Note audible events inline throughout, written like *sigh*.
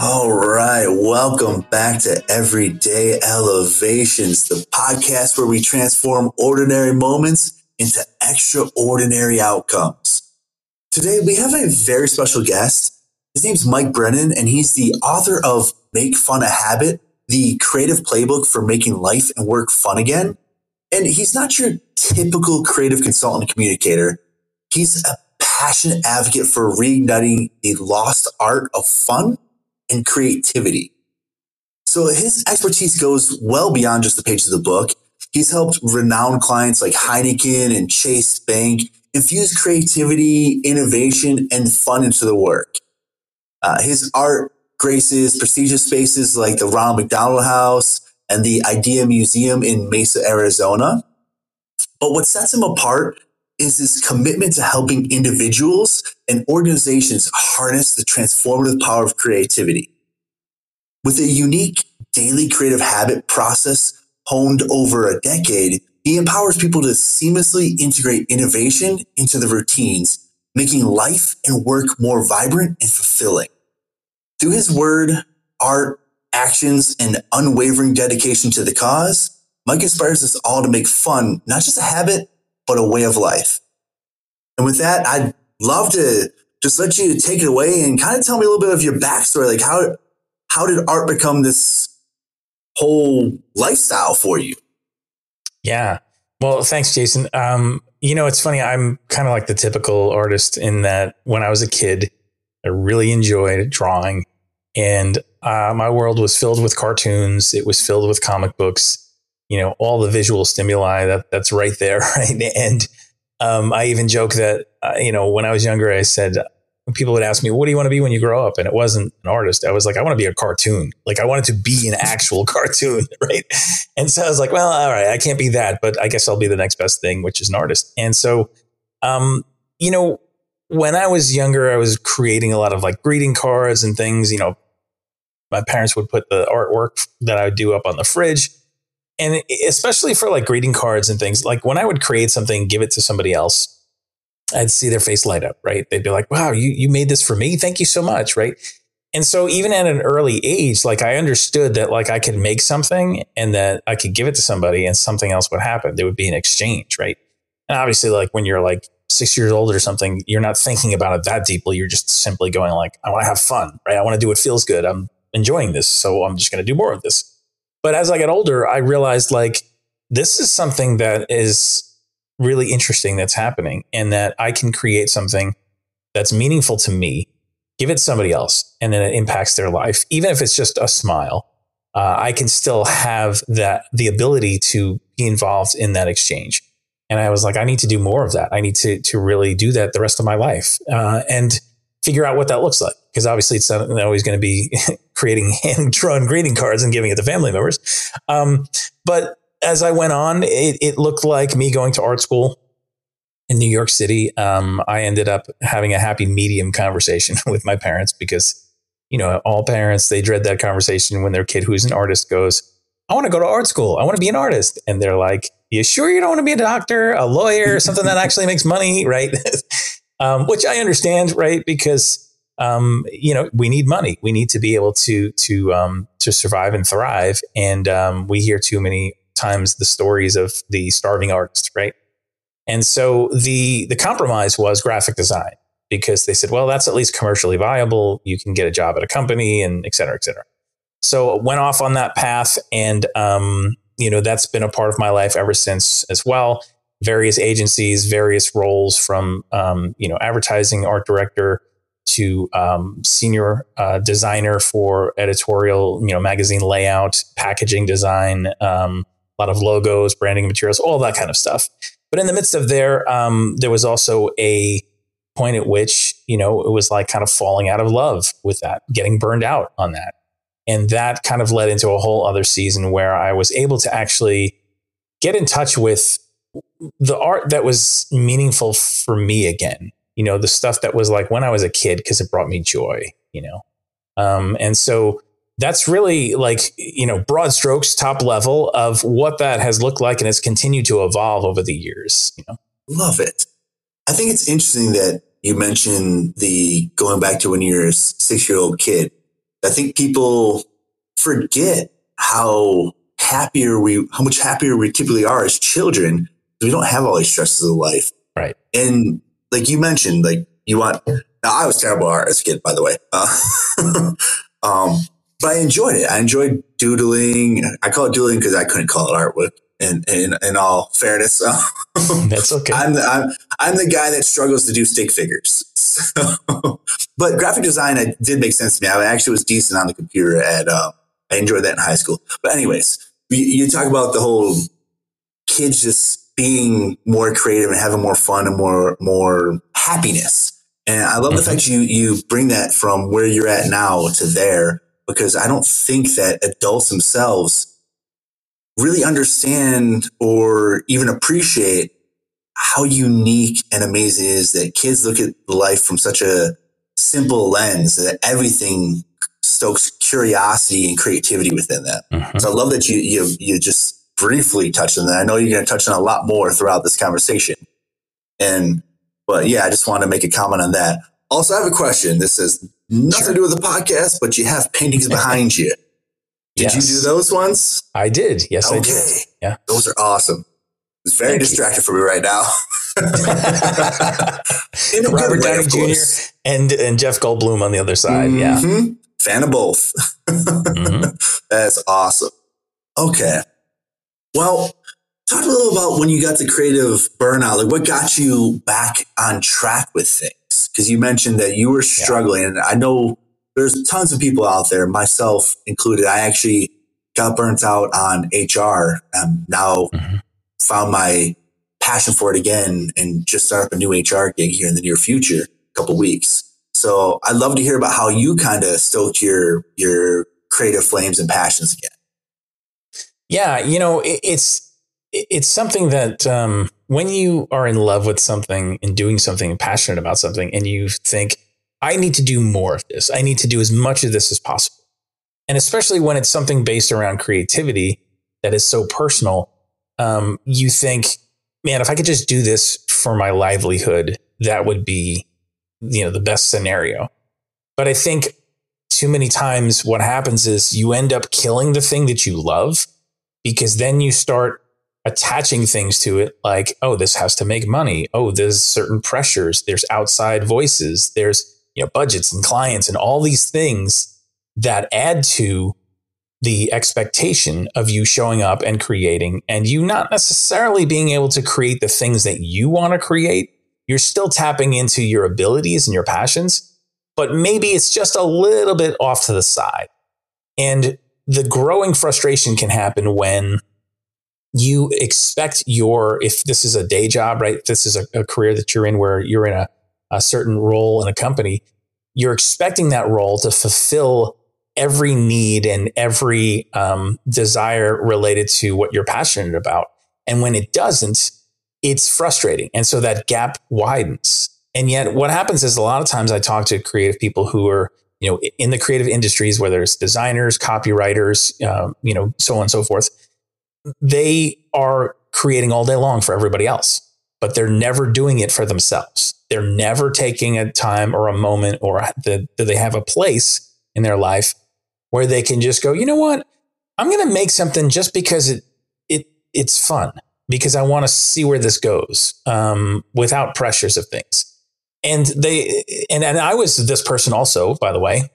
All right, welcome back to Everyday Elevations, the podcast where we transform ordinary moments into extraordinary outcomes. Today, we have a very special guest. His name's Mike Brennan, and he's the author of Make Fun a Habit, the creative playbook for making life and work fun again. And he's not your typical creative consultant communicator. He's a passionate advocate for reigniting the lost art of fun and creativity. So his expertise goes well beyond just the pages of the book. He's helped renowned clients like Heineken and Chase Bank infuse creativity, innovation, and fun into the work. Uh, his art graces prestigious spaces like the Ronald McDonald House and the Idea Museum in Mesa, Arizona. But what sets him apart is his commitment to helping individuals and organizations harness the transformative power of creativity. With a unique daily creative habit process honed over a decade, he empowers people to seamlessly integrate innovation into the routines, making life and work more vibrant and fulfilling. Through his word, art, actions, and unwavering dedication to the cause, Mike inspires us all to make fun not just a habit, but a way of life. And with that, I'd love to just let you take it away and kind of tell me a little bit of your backstory. Like how how did art become this whole lifestyle for you? Yeah. Well, thanks, Jason. Um, you know, it's funny. I'm kind of like the typical artist in that when I was a kid, I really enjoyed drawing, and uh, my world was filled with cartoons. It was filled with comic books. You know, all the visual stimuli that that's right there, *laughs* right? And um, I even joke that uh, you know when I was younger, I said people would ask me, "What do you want to be when you grow up?" And it wasn't an artist. I was like, "I want to be a cartoon. Like I wanted to be an actual *laughs* cartoon, *laughs* right?" And so I was like, "Well, all right, I can't be that, but I guess I'll be the next best thing, which is an artist." And so, um, you know, when I was younger, I was creating a lot of like greeting cards and things. You know, my parents would put the artwork that I would do up on the fridge. And especially for like greeting cards and things, like when I would create something, give it to somebody else, I'd see their face light up, right? They'd be like, wow, you, you made this for me. Thank you so much. Right. And so even at an early age, like I understood that like I could make something and that I could give it to somebody and something else would happen. There would be an exchange. Right. And obviously like when you're like six years old or something, you're not thinking about it that deeply. You're just simply going like, I want to have fun, right? I want to do what feels good. I'm enjoying this. So I'm just going to do more of this. But as I got older, I realized like this is something that is really interesting that's happening and that I can create something that's meaningful to me, give it to somebody else, and then it impacts their life. Even if it's just a smile, uh, I can still have that the ability to be involved in that exchange. And I was like, I need to do more of that. I need to to really do that the rest of my life uh, and figure out what that looks like. Because obviously, it's not always going to be *laughs* creating *laughs* hand drawn greeting cards and giving it to family members. Um, but as I went on, it, it, looked like me going to art school in New York City. Um, I ended up having a happy medium conversation *laughs* with my parents because, you know, all parents, they dread that conversation when their kid who's an artist goes, I want to go to art school. I want to be an artist. And they're like, You sure you don't want to be a doctor, a lawyer, something that actually makes money? Right. um, which I understand, right? Because um, you know, we need money. We need to be able to to um, to survive and thrive. And um, we hear too many times the stories of the starving artist, right? And so the the compromise was graphic design because they said, well, that's at least commercially viable. You can get a job at a company and et cetera, et cetera. So went off on that path, and um, you know that's been a part of my life ever since as well. Various agencies, various roles from um, you know advertising, art director to um, senior uh, designer for editorial, you know, magazine layout, packaging design, um, a lot of logos, branding materials, all that kind of stuff. But in the midst of there, um, there was also a point at which, you know, it was like kind of falling out of love with that, getting burned out on that. And that kind of led into a whole other season where I was able to actually get in touch with the art that was meaningful for me again. You know, the stuff that was like when I was a kid because it brought me joy, you know. Um, and so that's really like you know broad strokes top level of what that has looked like and has continued to evolve over the years you know love it I think it's interesting that you mentioned the going back to when you're a six year old kid. I think people forget how happier we, how much happier we typically are as children. We don't have all these stresses of life. Right. And like you mentioned, like you want, I was terrible art as a kid, by the way. Uh, *laughs* um, but I enjoyed it. I enjoyed doodling. I call it doodling because I couldn't call it artwork. In, in, in all fairness, *laughs* that's okay. I'm the, I'm, I'm the guy that struggles to do stick figures. So, *laughs* but graphic design I, did make sense to me. I actually was decent on the computer at, uh, I enjoyed that in high school. But anyways, you, you talk about the whole kids just being more creative and having more fun and more, more happiness. And I love mm-hmm. the fact you, you bring that from where you're at now to there because I don't think that adults themselves really understand or even appreciate how unique and amazing it is that kids look at life from such a simple lens that everything stokes curiosity and creativity within them. Mm-hmm. So I love that you, you, you just briefly touched on that. I know you're going to touch on a lot more throughout this conversation. And, but yeah, I just want to make a comment on that. Also, I have a question. This has nothing sure. to do with the podcast, but you have paintings behind you. *laughs* Did yes. you do those ones? I did. Yes, okay. I did. Yeah. Those are awesome. It's very Thank distracted you. for me right now. *laughs* *laughs* Robert Downey Jr. and and Jeff Goldblum on the other side. Mm-hmm. Yeah. Fan of both. mm-hmm. That's awesome. Okay. Well, talk a little about when you got the creative burnout. Like what got you back on track with things? Because you mentioned that you were struggling, yeah. and I know there's tons of people out there, myself included. I actually got burnt out on HR. and now mm-hmm. found my passion for it again and just start up a new HR gig here in the near future, a couple weeks. So I'd love to hear about how you kind of stoked your your creative flames and passions again. Yeah, you know, it, it's it's something that um, when you are in love with something and doing something passionate about something, and you think, I need to do more of this. I need to do as much of this as possible. And especially when it's something based around creativity that is so personal, um, you think, man, if I could just do this for my livelihood, that would be, you know, the best scenario. But I think too many times what happens is you end up killing the thing that you love because then you start attaching things to it like, oh, this has to make money. Oh, there's certain pressures. There's outside voices. There's you know, budgets and clients and all these things that add to the expectation of you showing up and creating and you not necessarily being able to create the things that you want to create. You're still tapping into your abilities and your passions, but maybe it's just a little bit off to the side. And the growing frustration can happen when you expect your, if this is a day job, right? This is a, a career that you're in where you're in a a certain role in a company, you're expecting that role to fulfill every need and every um, desire related to what you're passionate about. And when it doesn't, it's frustrating. And so that gap widens. And yet, what happens is a lot of times I talk to creative people who are, you know, in the creative industries, whether it's designers, copywriters, um, you know, so on and so forth. They are creating all day long for everybody else, but they're never doing it for themselves. They're never taking a time or a moment or that they have a place in their life where they can just go, you know what? I'm going to make something just because it, it, it's fun because I want to see where this goes um, without pressures of things. And they, and, and I was this person also, by the way,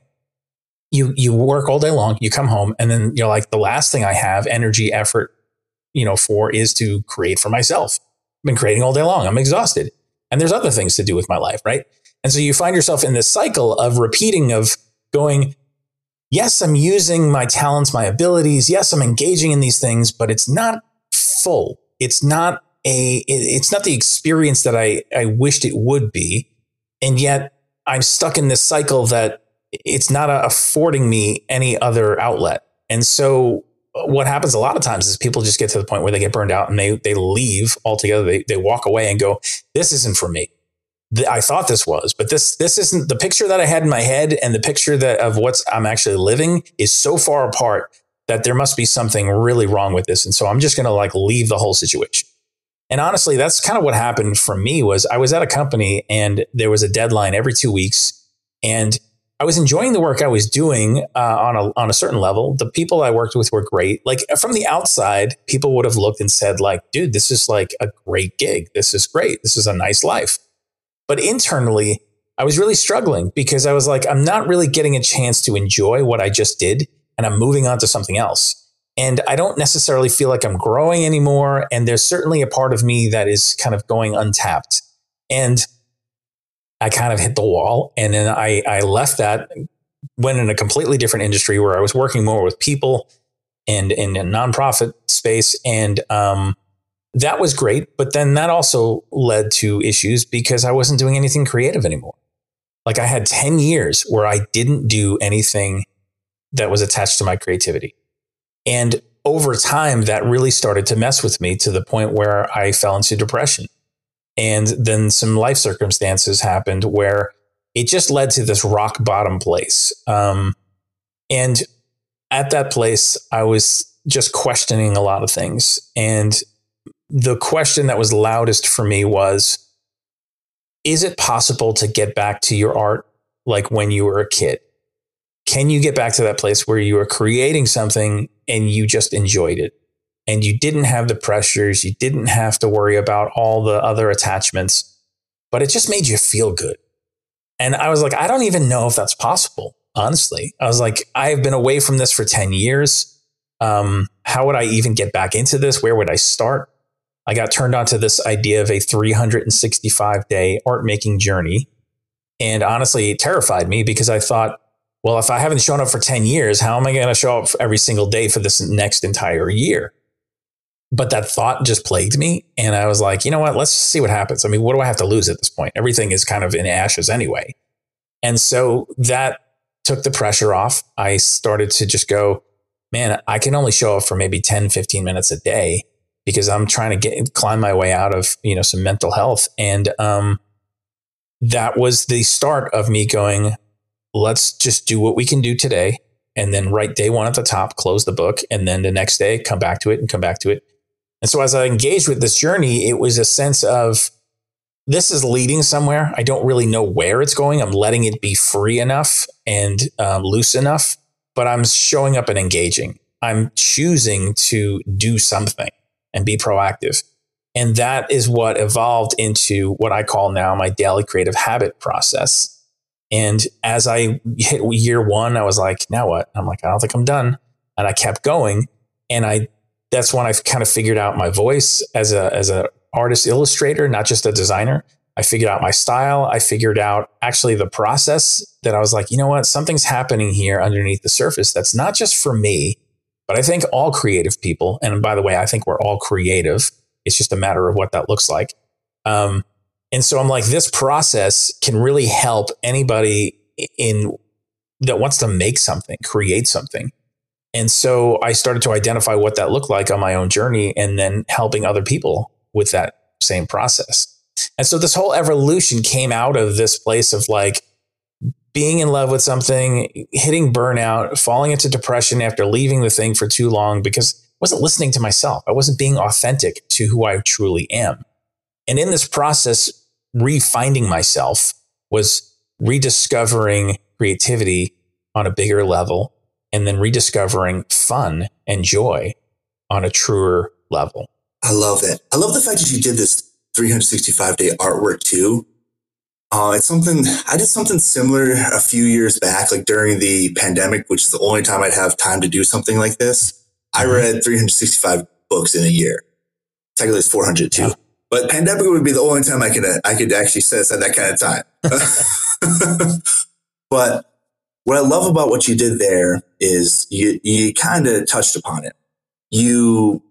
you, you work all day long, you come home and then you're like, the last thing I have energy, effort, you know, for is to create for myself. I've been creating all day long. I'm exhausted and there's other things to do with my life, right? And so you find yourself in this cycle of repeating of going, yes, I'm using my talents, my abilities. Yes, I'm engaging in these things, but it's not full. It's not a, it's not the experience that I, I wished it would be. And yet I'm stuck in this cycle that it's not uh, affording me any other outlet. And so uh, what happens a lot of times is people just get to the point where they get burned out and they they leave altogether. They they walk away and go, "This isn't for me." I thought this was, but this this isn't the picture that I had in my head, and the picture that of what's I'm actually living is so far apart that there must be something really wrong with this, and so I'm just going to like leave the whole situation. And honestly, that's kind of what happened for me was I was at a company and there was a deadline every two weeks. And I was enjoying the work I was doing uh, on a on a certain level. The people I worked with were great. Like from the outside, people would have looked and said, like, dude, this is like a great gig. This is great. This is a nice life. But internally, I was really struggling because I was like, I'm not really getting a chance to enjoy what I just did, and I'm moving on to something else. And I don't necessarily feel like I'm growing anymore. And there's certainly a part of me that is kind of going untapped. And I kind of hit the wall. And then I, I left that, went in a completely different industry where I was working more with people and in a nonprofit space. And um, that was great. But then that also led to issues because I wasn't doing anything creative anymore. Like I had 10 years where I didn't do anything that was attached to my creativity. And over time, that really started to mess with me to the point where I fell into depression. And then some life circumstances happened where it just led to this rock bottom place. Um, and at that place, I was just questioning a lot of things. And the question that was loudest for me was Is it possible to get back to your art like when you were a kid? Can you get back to that place where you were creating something and you just enjoyed it? and you didn't have the pressures, you didn't have to worry about all the other attachments, but it just made you feel good. And I was like, I don't even know if that's possible, honestly. I was like, I've been away from this for 10 years. Um, how would I even get back into this? Where would I start? I got turned on to this idea of a 365 day art making journey. And honestly, it terrified me because I thought, well, if I haven't shown up for 10 years, how am I going to show up every single day for this next entire year? but that thought just plagued me. And I was like, you know what? Let's see what happens. I mean, what do I have to lose at this point? Everything is kind of in ashes anyway. And so that took the pressure off. I started to just go, man, I can only show up for maybe 10, 15 minutes a day because I'm trying to get climb my way out of, you know, some mental health. And um, that was the start of me going, let's just do what we can do today. And then write day one at the top, close the book, and then the next day come back to it and come back to it and so as I engaged with this journey, it was a sense of this is leading somewhere. I don't really know where it's going. I'm letting it be free enough and um, loose enough, but I'm showing up and engaging. I'm choosing to do something and be proactive. And that is what evolved into what I call now my daily creative habit process. And as I hit year one, I was like, now what? I'm like, I don't think I'm done. And I kept going. And I that's when I've kind of figured out my voice as a as an artist illustrator, not just a designer. I figured out my style. I figured out actually the process that I was like, you know what, something's happening here underneath the surface that's not just for me, but I think all creative people. And by the way, I think we're all creative. It's just a matter of what that looks like. Um, and so I'm like, this process can really help anybody in that wants to make something, create something. And so I started to identify what that looked like on my own journey and then helping other people with that same process. And so this whole evolution came out of this place of like being in love with something, hitting burnout, falling into depression after leaving the thing for too long because I wasn't listening to myself. I wasn't being authentic to who I truly am. And in this process, refinding myself was rediscovering creativity on a bigger level and then rediscovering fun and joy on a truer level. I love that. I love the fact that you did this 365 day artwork too. Uh, it's something I did something similar a few years back, like during the pandemic, which is the only time I'd have time to do something like this. I mm-hmm. read 365 books in a year. Technically, it's 402, yeah. But pandemic would be the only time I could I could actually set aside that kind of time. *laughs* but what I love about what you did there is you, you kind of touched upon it. You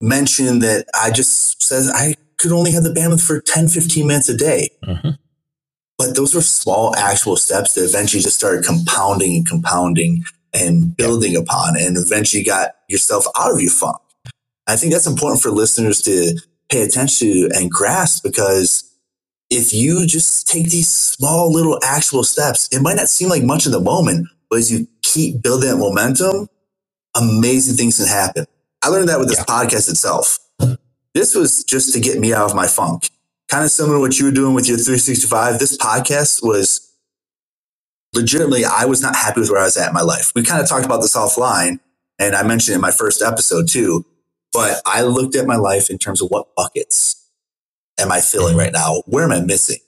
mentioned that I just says I could only have the bandwidth for 10, 15 minutes a day. Mm-hmm. But those were small actual steps that eventually just started compounding and compounding and building yeah. upon and eventually got yourself out of your funk. I think that's important for listeners to pay attention to and grasp because if you just take these small little actual steps, it might not seem like much in the moment, but as you keep building that momentum, amazing things can happen. I learned that with this yeah. podcast itself. this was just to get me out of my funk. Kind of similar to what you were doing with your 365. This podcast was legitimately, I was not happy with where I was at in my life. We kind of talked about this offline, and I mentioned in my first episode too. But I looked at my life in terms of what buckets am I filling mm-hmm. right now? Where am I missing?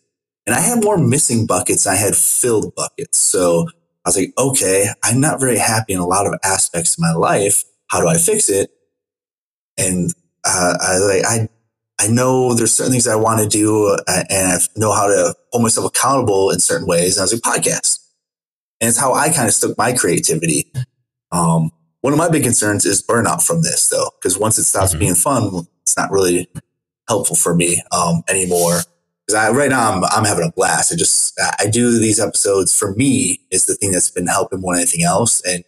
And I had more missing buckets. I had filled buckets. So I was like, okay, I'm not very happy in a lot of aspects of my life. How do I fix it? And uh, I like I I know there's certain things I want to do, uh, and I know how to hold myself accountable in certain ways. And I was like, podcast, and it's how I kind of stuck my creativity. Um, one of my big concerns is burnout from this, though, because once it stops mm-hmm. being fun, it's not really helpful for me um, anymore. Because right now I'm I'm having a blast. I just I do these episodes for me is the thing that's been helping more than anything else, and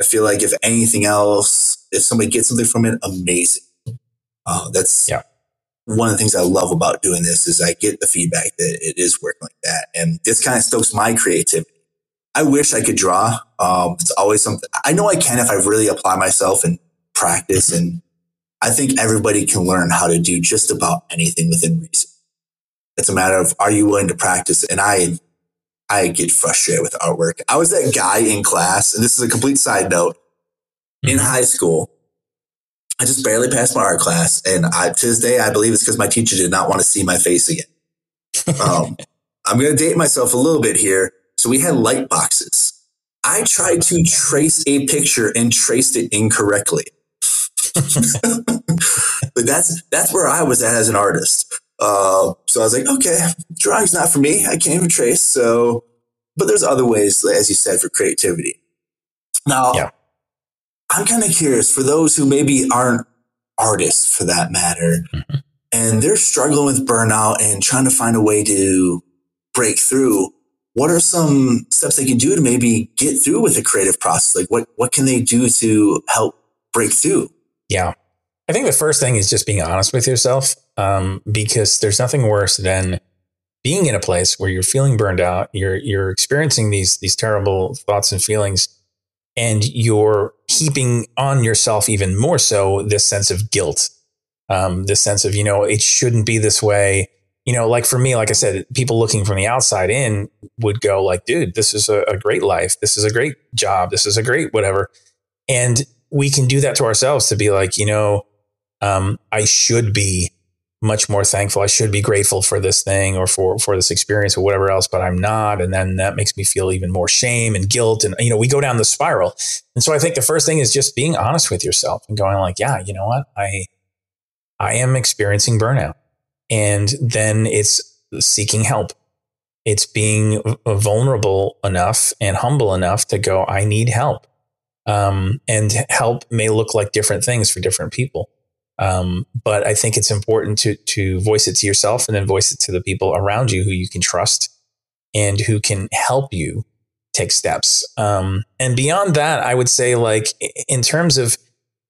I feel like if anything else, if somebody gets something from it, amazing. Uh, that's yeah. one of the things I love about doing this is I get the feedback that it is working like that, and this kind of stokes my creativity. I wish I could draw. Um, it's always something I know I can if I really apply myself and practice. Mm-hmm. And I think everybody can learn how to do just about anything within reason. It's a matter of are you willing to practice? And I, I get frustrated with artwork. I was that guy in class, and this is a complete side note. Mm-hmm. In high school, I just barely passed my art class, and I, to this day, I believe it's because my teacher did not want to see my face again. *laughs* Um, I'm going to date myself a little bit here. So we had light boxes. I tried to trace a picture and traced it incorrectly. *laughs* but that's that's where I was at as an artist. Uh, so I was like, okay, drawing's not for me. I can't even trace. So, but there's other ways, as you said, for creativity. Now, yeah. I'm kind of curious for those who maybe aren't artists for that matter, mm-hmm. and they're struggling with burnout and trying to find a way to break through what are some steps they can do to maybe get through with the creative process? Like what, what can they do to help break through? Yeah. I think the first thing is just being honest with yourself. Um, because there's nothing worse than being in a place where you're feeling burned out, you're, you're experiencing these, these terrible thoughts and feelings, and you're heaping on yourself even more so this sense of guilt, um, this sense of, you know, it shouldn't be this way you know, like for me, like I said, people looking from the outside in would go like, dude, this is a, a great life. This is a great job. This is a great whatever. And we can do that to ourselves to be like, you know, um, I should be much more thankful. I should be grateful for this thing or for for this experience or whatever else, but I'm not. And then that makes me feel even more shame and guilt. And you know, we go down the spiral. And so I think the first thing is just being honest with yourself and going like, yeah, you know what? I I am experiencing burnout. And then it's seeking help. It's being vulnerable enough and humble enough to go, I need help. Um, and help may look like different things for different people. Um, but I think it's important to to voice it to yourself and then voice it to the people around you who you can trust and who can help you take steps. Um, and beyond that, I would say like in terms of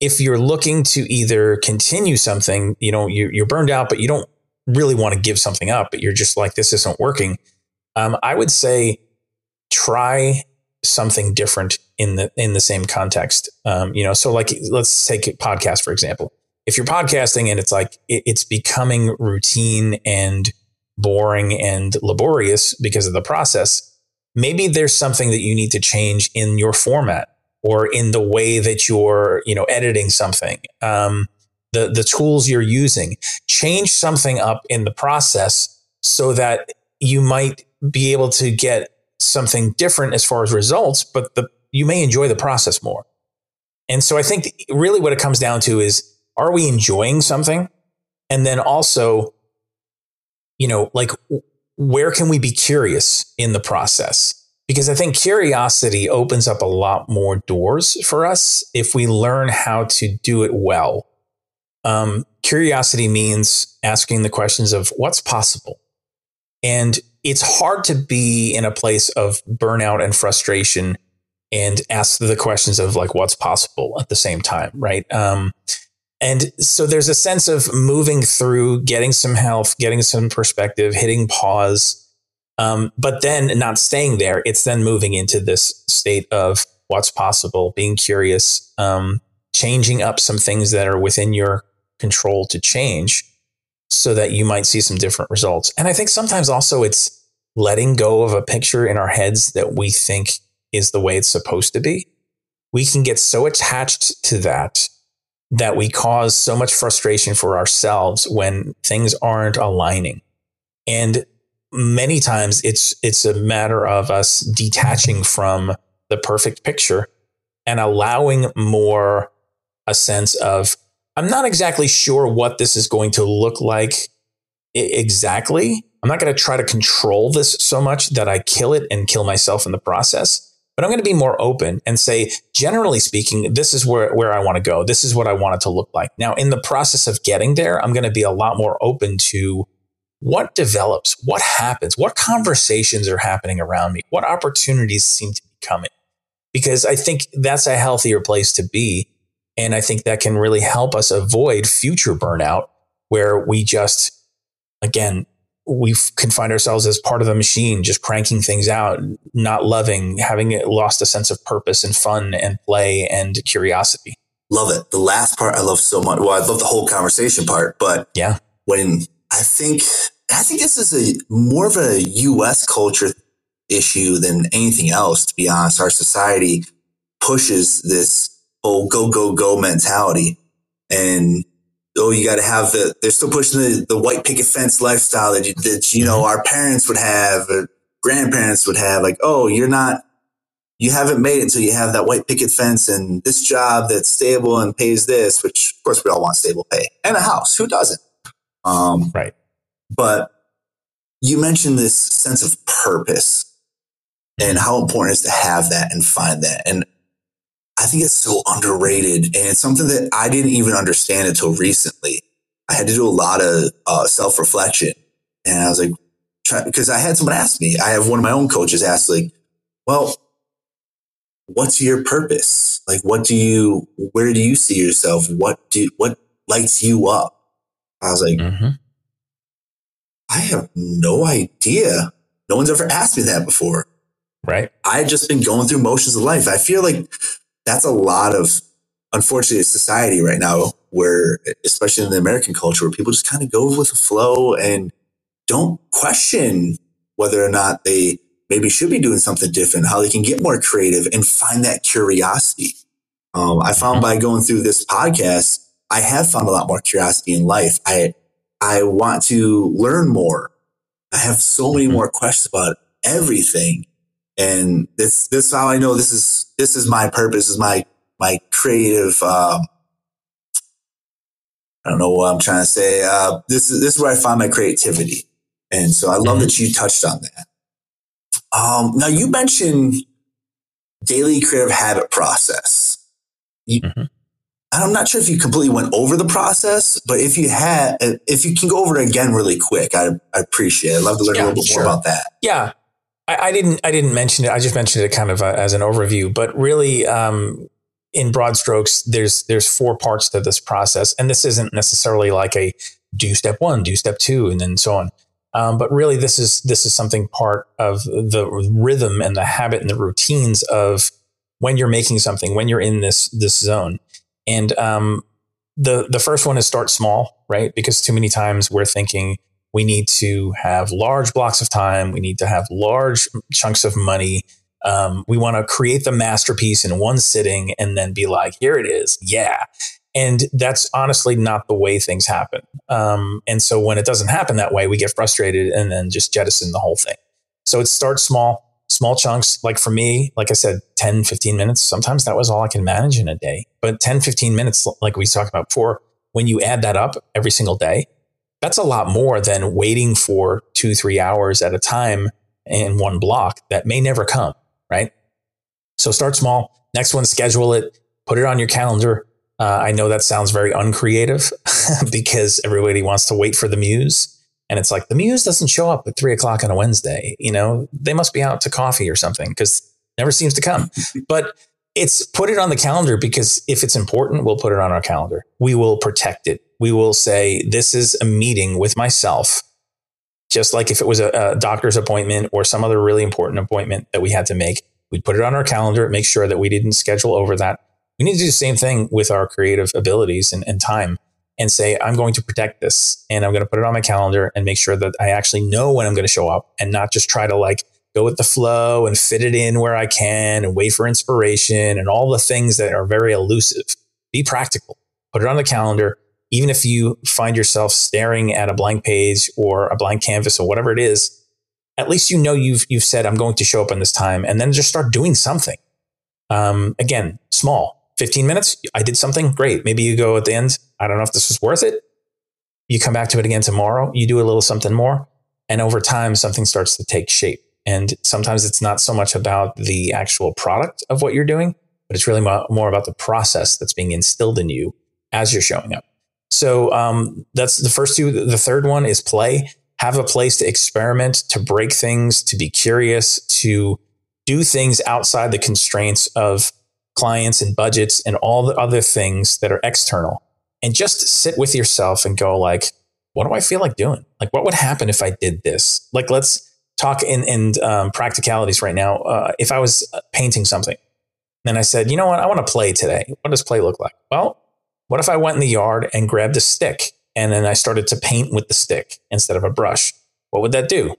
if you're looking to either continue something, you know, you're, you're burned out, but you don't really want to give something up, but you're just like, this isn't working. Um, I would say try something different in the in the same context. Um, you know, so like let's take a podcast for example. If you're podcasting and it's like it, it's becoming routine and boring and laborious because of the process, maybe there's something that you need to change in your format or in the way that you're you know editing something. Um, the, the tools you're using. Change something up in the process so that you might be able to get something different as far as results, but the, you may enjoy the process more. And so I think really what it comes down to is are we enjoying something? And then also, you know, like where can we be curious in the process? Because I think curiosity opens up a lot more doors for us if we learn how to do it well um, curiosity means asking the questions of what's possible. And it's hard to be in a place of burnout and frustration and ask the questions of like what's possible at the same time, right? Um, and so there's a sense of moving through, getting some health, getting some perspective, hitting pause, um, but then not staying there. It's then moving into this state of what's possible, being curious, um, changing up some things that are within your control to change so that you might see some different results. And I think sometimes also it's letting go of a picture in our heads that we think is the way it's supposed to be. We can get so attached to that that we cause so much frustration for ourselves when things aren't aligning. And many times it's it's a matter of us detaching from the perfect picture and allowing more a sense of I'm not exactly sure what this is going to look like exactly. I'm not going to try to control this so much that I kill it and kill myself in the process. But I'm going to be more open and say, generally speaking, this is where, where I want to go. This is what I want it to look like. Now, in the process of getting there, I'm going to be a lot more open to what develops, what happens, what conversations are happening around me, what opportunities seem to be coming. Because I think that's a healthier place to be. And I think that can really help us avoid future burnout where we just, again, we can find ourselves as part of a machine, just cranking things out, not loving, having lost a sense of purpose and fun and play and curiosity. Love it. The last part I love so much. Well, I love the whole conversation part, but yeah, when I think I think this is a more of a U.S. culture issue than anything else. To be honest, our society pushes this whole go go go mentality, and oh, you got to have the, they're still pushing the, the white picket fence lifestyle that, you, that, you know, mm-hmm. our parents would have, or grandparents would have. Like, oh, you're not, you haven't made it until you have that white picket fence and this job that's stable and pays this, which of course we all want stable pay and a house. Who doesn't? Um, right. But you mentioned this sense of purpose and how important it is to have that and find that. And I think it's so underrated and it's something that I didn't even understand until recently. I had to do a lot of uh, self reflection and I was like, because I had someone ask me, I have one of my own coaches ask like, well, what's your purpose? Like, what do you, where do you see yourself? What do, what lights you up? I was like, mm-hmm. I have no idea. No one's ever asked me that before. Right. I had just been going through motions of life. I feel like that's a lot of unfortunately society right now where especially in the american culture where people just kind of go with the flow and don't question whether or not they maybe should be doing something different how they can get more creative and find that curiosity um, i found mm-hmm. by going through this podcast i have found a lot more curiosity in life i i want to learn more i have so many mm-hmm. more questions about everything and this this is how I know this is this is my purpose, is my my creative. Um, I don't know what I'm trying to say. Uh, this is this is where I find my creativity, and so I love mm-hmm. that you touched on that. Um, now you mentioned daily creative habit process. You, mm-hmm. I'm not sure if you completely went over the process, but if you had, if you can go over it again really quick, I, I appreciate it. I'd love to learn yeah, a little bit sure. more about that. Yeah. I, I, didn't I didn't mention it. I just mentioned it kind of uh, as an overview, but really, um, in broad strokes, there's there's four parts to this process, and this isn't necessarily like a do step one, do step two, and then so on. Um, but really, this is this is something part of the rhythm and the habit and the routines of when you're making something, when you're in this this zone. And um, the the first one is start small, right? Because too many times we're thinking, we need to have large blocks of time. We need to have large chunks of money. Um, we want to create the masterpiece in one sitting and then be like, here it is. Yeah. And that's honestly not the way things happen. Um, and so when it doesn't happen that way, we get frustrated and then just jettison the whole thing. So it starts small, small chunks. Like for me, like I said, 10, 15 minutes. Sometimes that was all I can manage in a day. But 10, 15 minutes, like we talked about before, when you add that up every single day, that's a lot more than waiting for two, three hours at a time in one block that may never come, right? So start small. Next one, schedule it, put it on your calendar. Uh, I know that sounds very uncreative *laughs* because everybody wants to wait for the muse. And it's like the muse doesn't show up at three o'clock on a Wednesday. You know, they must be out to coffee or something because never seems to come. *laughs* but it's put it on the calendar because if it's important, we'll put it on our calendar. We will protect it. We will say, this is a meeting with myself. Just like if it was a, a doctor's appointment or some other really important appointment that we had to make, we'd put it on our calendar, make sure that we didn't schedule over that. We need to do the same thing with our creative abilities and, and time. and say, I'm going to protect this and I'm going to put it on my calendar and make sure that I actually know when I'm going to show up and not just try to like go with the flow and fit it in where I can and wait for inspiration and all the things that are very elusive. Be practical. Put it on the calendar. Even if you find yourself staring at a blank page or a blank canvas or whatever it is, at least you know you've you've said I'm going to show up on this time, and then just start doing something. Um, again, small, 15 minutes. I did something great. Maybe you go at the end. I don't know if this was worth it. You come back to it again tomorrow. You do a little something more, and over time, something starts to take shape. And sometimes it's not so much about the actual product of what you're doing, but it's really more about the process that's being instilled in you as you're showing up. So um, that's the first two. The third one is play have a place to experiment, to break things, to be curious, to do things outside the constraints of clients and budgets and all the other things that are external. And just sit with yourself and go like, what do I feel like doing? Like, what would happen if I did this? Like, let's talk in, in um, practicalities right now. Uh, if I was uh, painting something, and I said, you know what? I want to play today. What does play look like? Well, what if I went in the yard and grabbed a stick and then I started to paint with the stick instead of a brush. What would that do?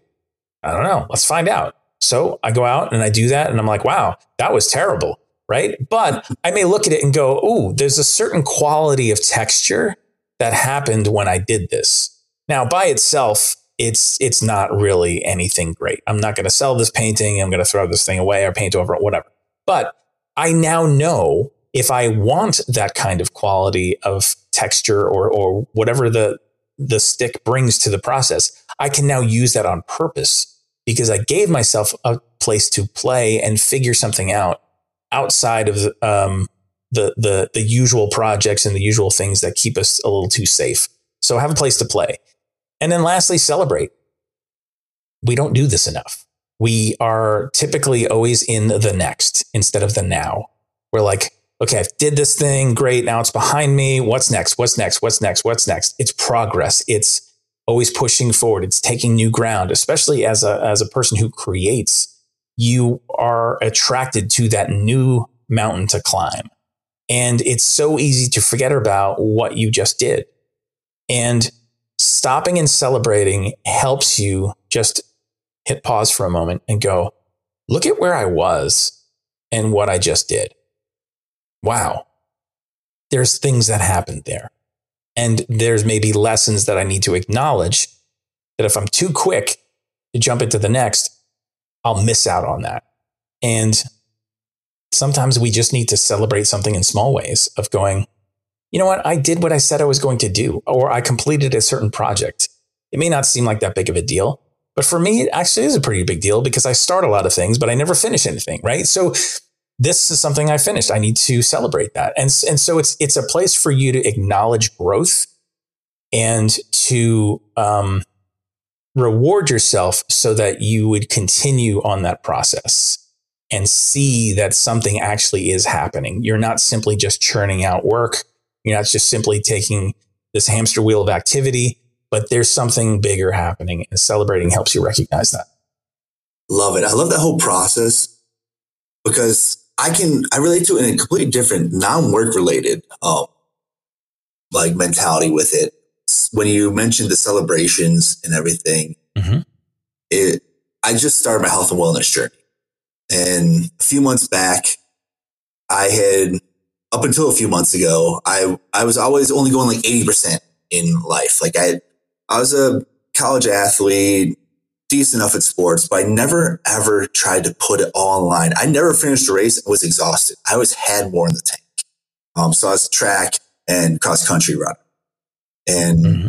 I don't know. Let's find out. So I go out and I do that, and I'm like, wow, that was terrible. Right. But I may look at it and go, oh, there's a certain quality of texture that happened when I did this. Now, by itself, it's it's not really anything great. I'm not going to sell this painting. I'm going to throw this thing away or paint over it, whatever. But I now know if I want that kind of quality of texture or or whatever the the stick brings to the process, I can now use that on purpose because I gave myself a place to play and figure something out outside of um, the the the usual projects and the usual things that keep us a little too safe. So I have a place to play, and then lastly, celebrate. We don't do this enough. We are typically always in the next instead of the now. We're like, okay, I did this thing. Great. Now it's behind me. What's next? What's next? What's next? What's next? It's progress. It's always pushing forward. It's taking new ground, especially as a, as a person who creates. You are attracted to that new mountain to climb. And it's so easy to forget about what you just did. And stopping and celebrating helps you just hit pause for a moment and go, look at where I was and what I just did wow, there's things that happened there. And there's maybe lessons that I need to acknowledge that if I'm too quick to jump into the next, I'll miss out on that. And sometimes we just need to celebrate something in small ways of going, you know what? I did what I said I was going to do, or I completed a certain project. It may not seem like that big of a deal, but for me, it actually is a pretty big deal because I start a lot of things, but I never finish anything, right? So this is something I finished. I need to celebrate that. And, and so it's, it's a place for you to acknowledge growth and to um, reward yourself so that you would continue on that process and see that something actually is happening. You're not simply just churning out work. You're not just simply taking this hamster wheel of activity, but there's something bigger happening and celebrating helps you recognize that. Love it. I love that whole process because I can I relate to it in a completely different non-work related um like mentality with it. When you mentioned the celebrations and everything, mm-hmm. it I just started my health and wellness journey. And a few months back, I had up until a few months ago, I I was always only going like 80% in life. Like I I was a college athlete, decent enough at sports, but I never ever tried to put it all online. I never finished a race. I was exhausted. I always had more in the tank. Um, so I was track and cross country runner. And mm-hmm.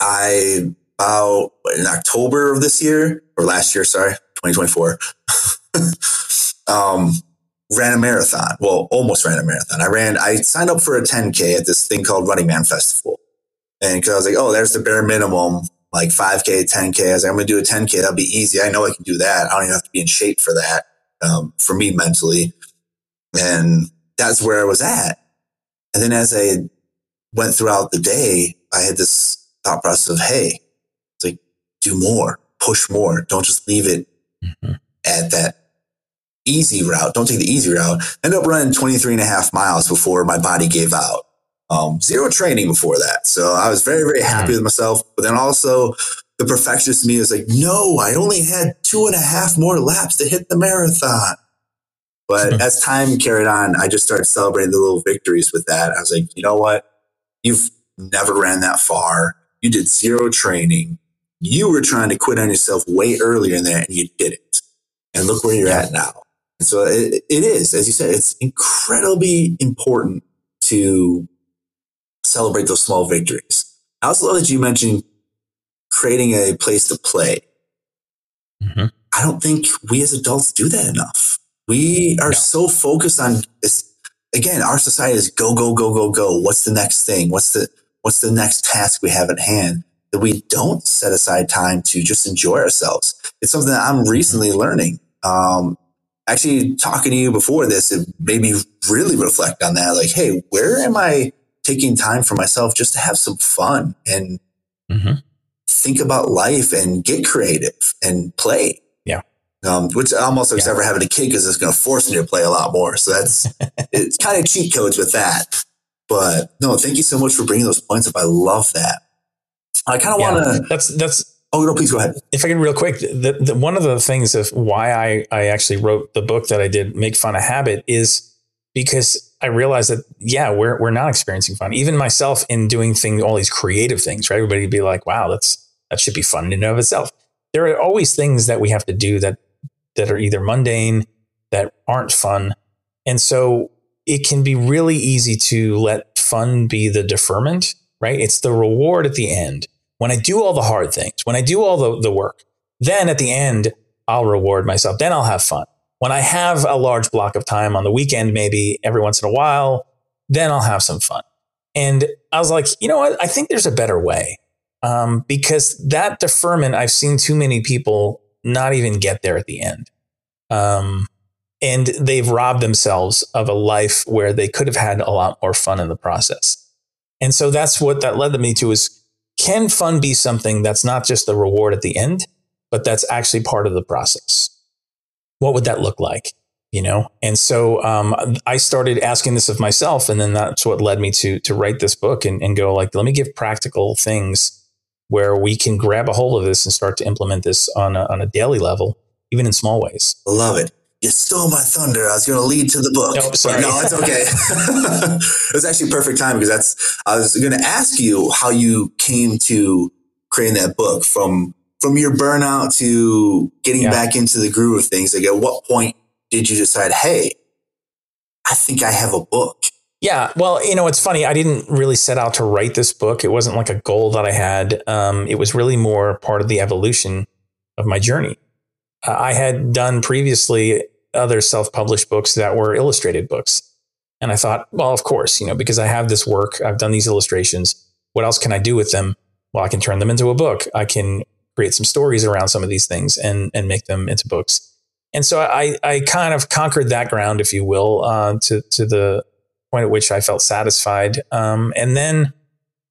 I, about in October of this year or last year, sorry, 2024, *laughs* um, ran a marathon. Well, almost ran a marathon. I ran, I signed up for a 10K at this thing called Running Man Festival. And because I was like, oh, there's the bare minimum like 5K, 10K. I was like, I'm going to do a 10K. That'll be easy. I know I can do that. I don't even have to be in shape for that, um, for me mentally. And that's where I was at. And then as I went throughout the day, I had this thought process of, hey, it's like, do more, push more. Don't just leave it mm-hmm. at that easy route. Don't take the easy route. End up running 23 and a half miles before my body gave out. Um, zero training before that. So I was very, very happy mm. with myself. But then also the perfectionist in me was like, no, I only had two and a half more laps to hit the marathon. But mm. as time carried on, I just started celebrating the little victories with that. I was like, you know what? You've never ran that far. You did zero training. You were trying to quit on yourself way earlier in there and you did it. And look where you're at now. And so it, it is, as you said, it's incredibly important to celebrate those small victories. I also love that you mentioned creating a place to play. Mm-hmm. I don't think we as adults do that enough. We are no. so focused on this. Again, our society is go, go, go, go, go. What's the next thing? What's the, what's the next task we have at hand that we don't set aside time to just enjoy ourselves? It's something that I'm recently mm-hmm. learning. Um, actually talking to you before this, it made me really reflect on that. Like, hey, where am I taking time for myself just to have some fun and mm-hmm. think about life and get creative and play? Yeah. Um, which almost looks yeah. ever having a kid because it's going to force me to play a lot more. So that's *laughs* it's kind of cheat codes with that. But no, thank you so much for bringing those points up. I love that. I kind of yeah, want to. That's that's Oh no, please go ahead. If I can, real quick, the, the, one of the things of why I I actually wrote the book that I did, make fun a habit, is because I realized that yeah, we're we're not experiencing fun. Even myself in doing things, all these creative things, right? Everybody would be like, wow, that's that should be fun in and of itself. There are always things that we have to do that that are either mundane, that aren't fun, and so it can be really easy to let fun be the deferment, right? It's the reward at the end when I do all the hard things, when I do all the, the work, then at the end, I'll reward myself. Then I'll have fun. When I have a large block of time on the weekend, maybe every once in a while, then I'll have some fun. And I was like, you know what? I think there's a better way. Um, because that deferment, I've seen too many people not even get there at the end. Um, and they've robbed themselves of a life where they could have had a lot more fun in the process. And so that's what that led me to is can fun be something that's not just the reward at the end, but that's actually part of the process? What would that look like? You know, and so um, I started asking this of myself, and then that's what led me to to write this book and, and go like, let me give practical things where we can grab a hold of this and start to implement this on a, on a daily level, even in small ways. Love it you stole my thunder. I was going to lead to the book. Nope, sorry. no, it's okay. *laughs* it was actually perfect time because that's, I was going to ask you how you came to creating that book from, from your burnout to getting yeah. back into the groove of things. Like at what point did you decide, Hey, I think I have a book. Yeah, well, you know, it's funny. I didn't really set out to write this book. It wasn't like a goal that I had. Um, it was really more part of the evolution of my journey. Uh, I had done previously other self-published books that were illustrated books. And I thought, well, of course, you know, because I have this work, I've done these illustrations. What else can I do with them? Well, I can turn them into a book. I can create some stories around some of these things and and make them into books. And so I I kind of conquered that ground, if you will, uh, to to the point at which I felt satisfied. Um, and then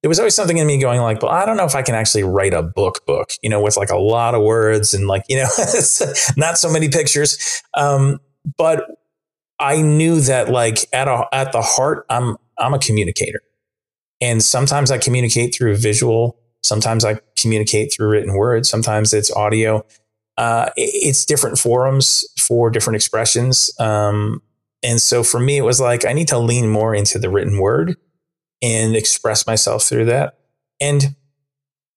there was always something in me going like, well, I don't know if I can actually write a book book, you know, with like a lot of words and like, you know, *laughs* not so many pictures. Um, but I knew that like at a, at the heart, I'm, I'm a communicator. And sometimes I communicate through visual. Sometimes I communicate through written words. Sometimes it's audio. Uh, it's different forums for different expressions. Um, and so for me, it was like, I need to lean more into the written word and express myself through that. And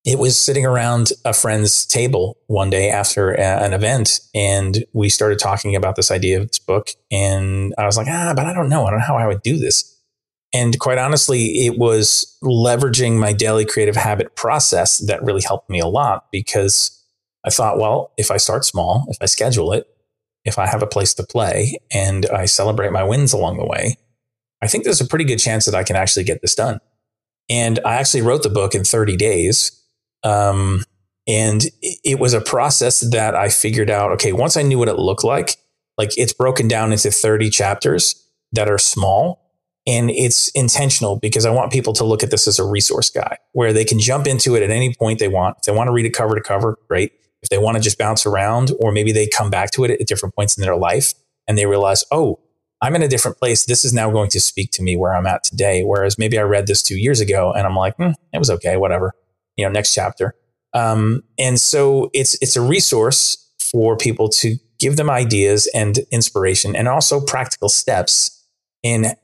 it was sitting around a friend's table one day after a, an event, and we started talking about this idea of this book. And I was like, ah, but I don't know. I don't know how I would do this. And quite honestly, it was leveraging my daily creative habit process that really helped me a lot because I thought, well, if I start small, if I schedule it, if I have a place to play and I celebrate my wins along the way, I think there's a pretty good chance that I can actually get this done. And I actually wrote the book in 30 days. Um, and it was a process that I figured out. Okay, once I knew what it looked like, like it's broken down into 30 chapters that are small and it's intentional because I want people to look at this as a resource guide where they can jump into it at any point they want. If they want to read it cover to cover, great. If they want to just bounce around, or maybe they come back to it at different points in their life and they realize, oh, I'm in a different place. This is now going to speak to me where I'm at today. Whereas maybe I read this two years ago and I'm like, hmm, it was okay, whatever. You know, next chapter. Um, and so it's it's a resource for people to give them ideas and inspiration, and also practical steps in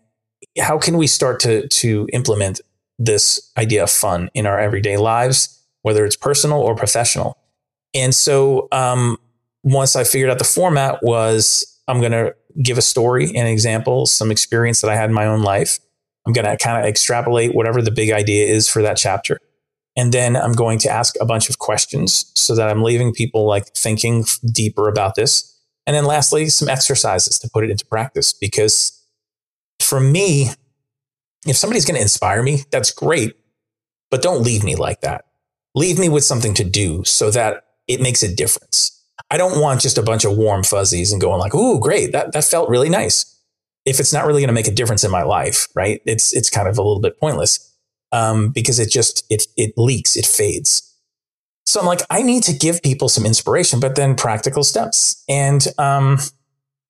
how can we start to to implement this idea of fun in our everyday lives, whether it's personal or professional. And so um, once I figured out the format was I'm going to give a story, an example, some experience that I had in my own life. I'm going to kind of extrapolate whatever the big idea is for that chapter. And then I'm going to ask a bunch of questions so that I'm leaving people like thinking deeper about this. And then lastly, some exercises to put it into practice. Because for me, if somebody's going to inspire me, that's great. But don't leave me like that. Leave me with something to do so that it makes a difference. I don't want just a bunch of warm fuzzies and going like, "Ooh, great, that that felt really nice." If it's not really going to make a difference in my life, right? It's it's kind of a little bit pointless um, because it just it it leaks, it fades. So I'm like, I need to give people some inspiration, but then practical steps. And um,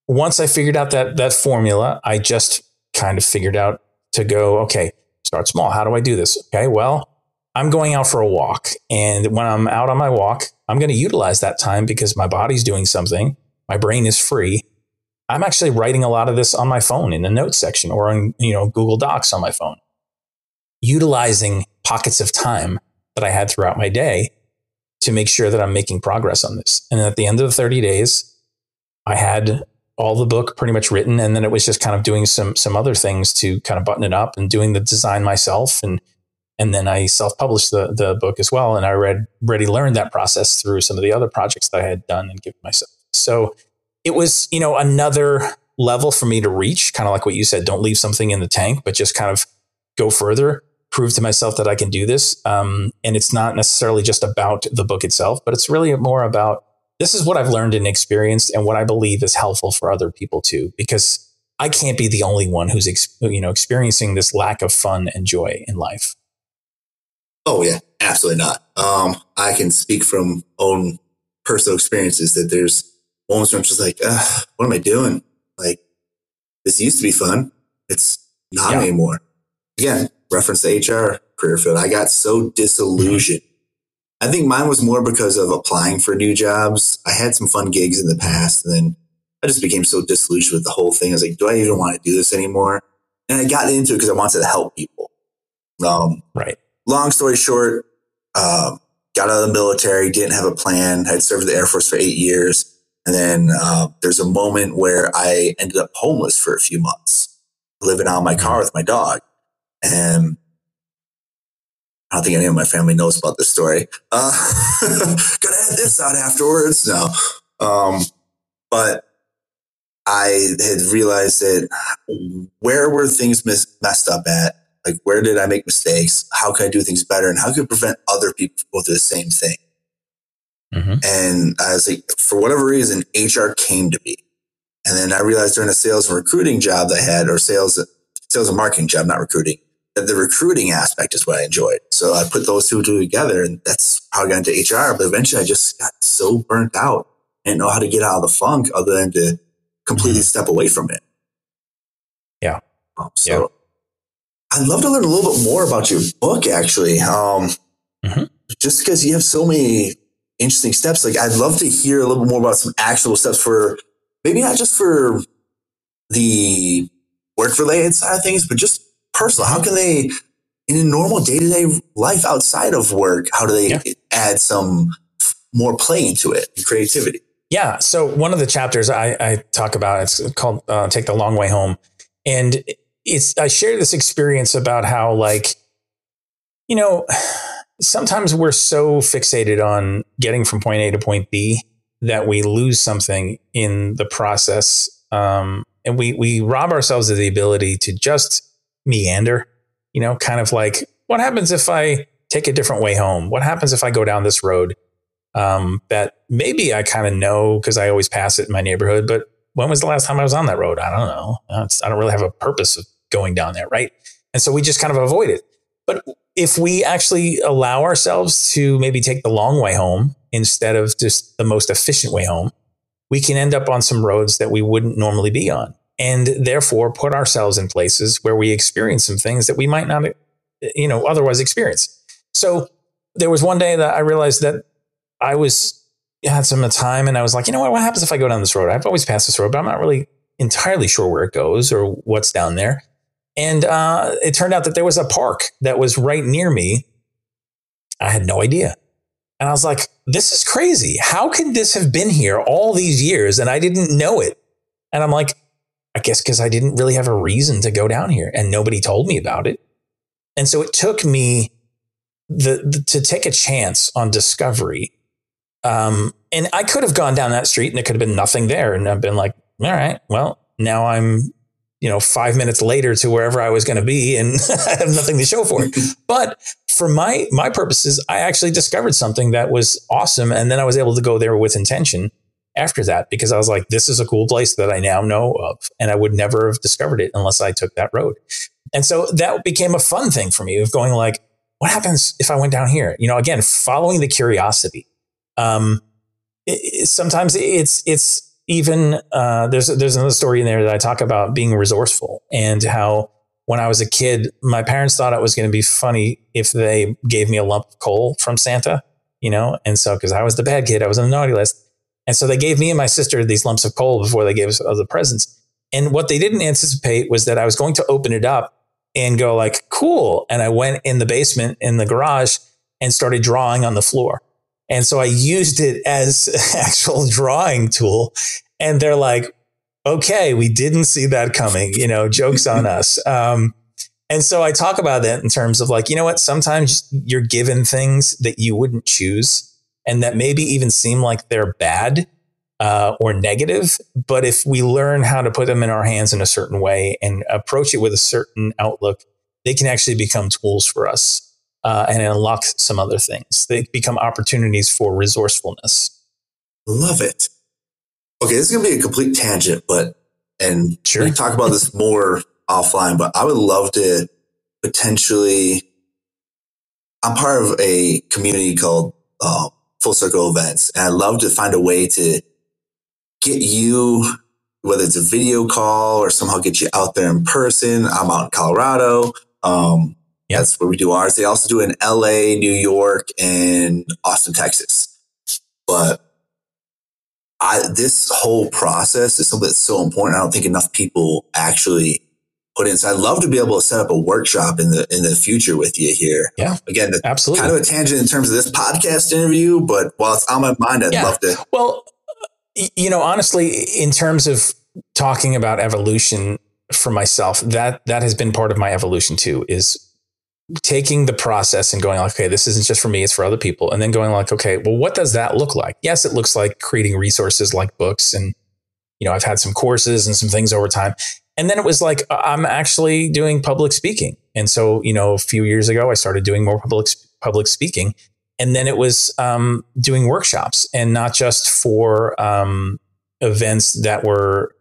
once I figured out that that formula, I just kind of figured out to go, okay, start small. How do I do this? Okay, well, I'm going out for a walk. And when I'm out on my walk, I'm going to utilize that time because my body's doing something. My brain is free. I'm actually writing a lot of this on my phone in the notes section or on, you know, Google Docs on my phone, utilizing pockets of time that I had throughout my day to make sure that I'm making progress on this. And at the end of the 30 days, I had all the book pretty much written. And then it was just kind of doing some, some other things to kind of button it up and doing the design myself and and then I self-published the the book as well. And I read already learned that process through some of the other projects that I had done and given myself. So it was, you know, another level for me to reach, kind of like what you said, don't leave something in the tank, but just kind of go further, prove to myself that I can do this. Um, and it's not necessarily just about the book itself, but it's really more about this is what I've learned and experienced and what I believe is helpful for other people too, because I can't be the only one who's, ex- you know, experiencing this lack of fun and joy in life. Oh yeah, absolutely not. Um, I can speak from own personal experiences that there's moments where I'm just like, what am I doing? Like this used to be fun. It's not yeah. anymore. Again, reference the HR career field. I got so disillusioned. Mm-hmm. I think mine was more because of applying for new jobs. I had some fun gigs in the past and then I just became so disillusioned with the whole thing. I was like, do I even want to do this anymore? And I got into it because I wanted to help people. Um, right long story short, uh, got out of the military, didn't have a plan. I'd served in the Air Force for eight years. And then uh, there's a moment where I ended up homeless for a few months, living out in my car with my dog. And I don't think any of my family knows about this story. Uh, *laughs* gonna add this out afterwards. No. Um, but I had realized that where were things mis- messed up at? Like, where did I make mistakes? How can I do things better? And how can I prevent other people from going through the same thing? Mm-hmm. And I was like, for whatever reason, HR came to me. And then I realized during a sales and recruiting job that I had, or sales, sales and marketing job, not recruiting, the recruiting aspect is what I enjoyed. So I put those two together and that's how I got into HR. But eventually I just got so burnt out. Didn't know how to get out of the funk other than to completely mm-hmm. step away from it. Yeah. Um, so yeah. I'd love to learn a little bit more about your book, actually. Um, mm-hmm. Just because you have so many interesting steps, like I'd love to hear a little bit more about some actual steps for maybe not just for the work related side of things, but just personal. How can they, in a normal day to day life outside of work, how do they yeah. add some more play into it and creativity? Yeah. So one of the chapters I, I talk about, it's called uh, "Take the Long Way Home," and it's I share this experience about how like you know sometimes we're so fixated on getting from point A to point B that we lose something in the process um, and we we rob ourselves of the ability to just meander you know kind of like what happens if I take a different way home what happens if I go down this road um, that maybe I kind of know because I always pass it in my neighborhood but when was the last time I was on that road? I don't know. I don't really have a purpose of going down there, right? And so we just kind of avoid it. But if we actually allow ourselves to maybe take the long way home instead of just the most efficient way home, we can end up on some roads that we wouldn't normally be on. And therefore put ourselves in places where we experience some things that we might not, you know, otherwise experience. So there was one day that I realized that I was had some time and I was like, you know what, what happens if I go down this road? I've always passed this road, but I'm not really entirely sure where it goes or what's down there. And uh, it turned out that there was a park that was right near me. I had no idea. And I was like, this is crazy. How could this have been here all these years and I didn't know it? And I'm like, I guess because I didn't really have a reason to go down here and nobody told me about it. And so it took me the, the to take a chance on discovery. Um, and I could have gone down that street and it could have been nothing there. And I've been like, all right, well, now I'm, you know, five minutes later to wherever I was going to be and *laughs* I have nothing to show for it. *laughs* but for my, my purposes, I actually discovered something that was awesome. And then I was able to go there with intention after that because I was like, this is a cool place that I now know of. And I would never have discovered it unless I took that road. And so that became a fun thing for me of going like, what happens if I went down here? You know, again, following the curiosity. Um, it, sometimes it's, it's even, uh, there's, there's another story in there that I talk about being resourceful and how when I was a kid, my parents thought it was going to be funny if they gave me a lump of coal from Santa, you know? And so, cause I was the bad kid, I was on the naughty list. And so they gave me and my sister these lumps of coal before they gave us the presents. And what they didn't anticipate was that I was going to open it up and go like, cool. And I went in the basement in the garage and started drawing on the floor. And so I used it as *laughs* actual drawing tool. And they're like, okay, we didn't see that coming, you know, jokes on us. *laughs* Um, and so I talk about that in terms of like, you know what, sometimes you're given things that you wouldn't choose and that maybe even seem like they're bad uh, or negative. But if we learn how to put them in our hands in a certain way and approach it with a certain outlook, they can actually become tools for us uh, and unlock some other things. They become opportunities for resourcefulness. Love it. Okay, this is going to be a complete tangent, but and sure. we talk about this *laughs* more offline. But I would love to potentially. I'm part of a community called uh, full circle events. And I love to find a way to get you, whether it's a video call or somehow get you out there in person. I'm out in Colorado. Um, yep. That's where we do ours. They also do it in LA, New York, and Austin, Texas. But I, this whole process is something that's so important. I don't think enough people actually put in. So I'd love to be able to set up a workshop in the in the future with you here. Yeah, again, absolutely. Kind of a tangent in terms of this podcast interview, but while it's on my mind, I'd yeah. love to. Well, you know, honestly, in terms of talking about evolution for myself, that that has been part of my evolution too. Is taking the process and going like, okay, this isn't just for me, it's for other people. And then going like, okay, well, what does that look like? Yes, it looks like creating resources like books and, you know, I've had some courses and some things over time. And then it was like, I'm actually doing public speaking. And so, you know, a few years ago, I started doing more public, public speaking. And then it was um, doing workshops and not just for um, events that were,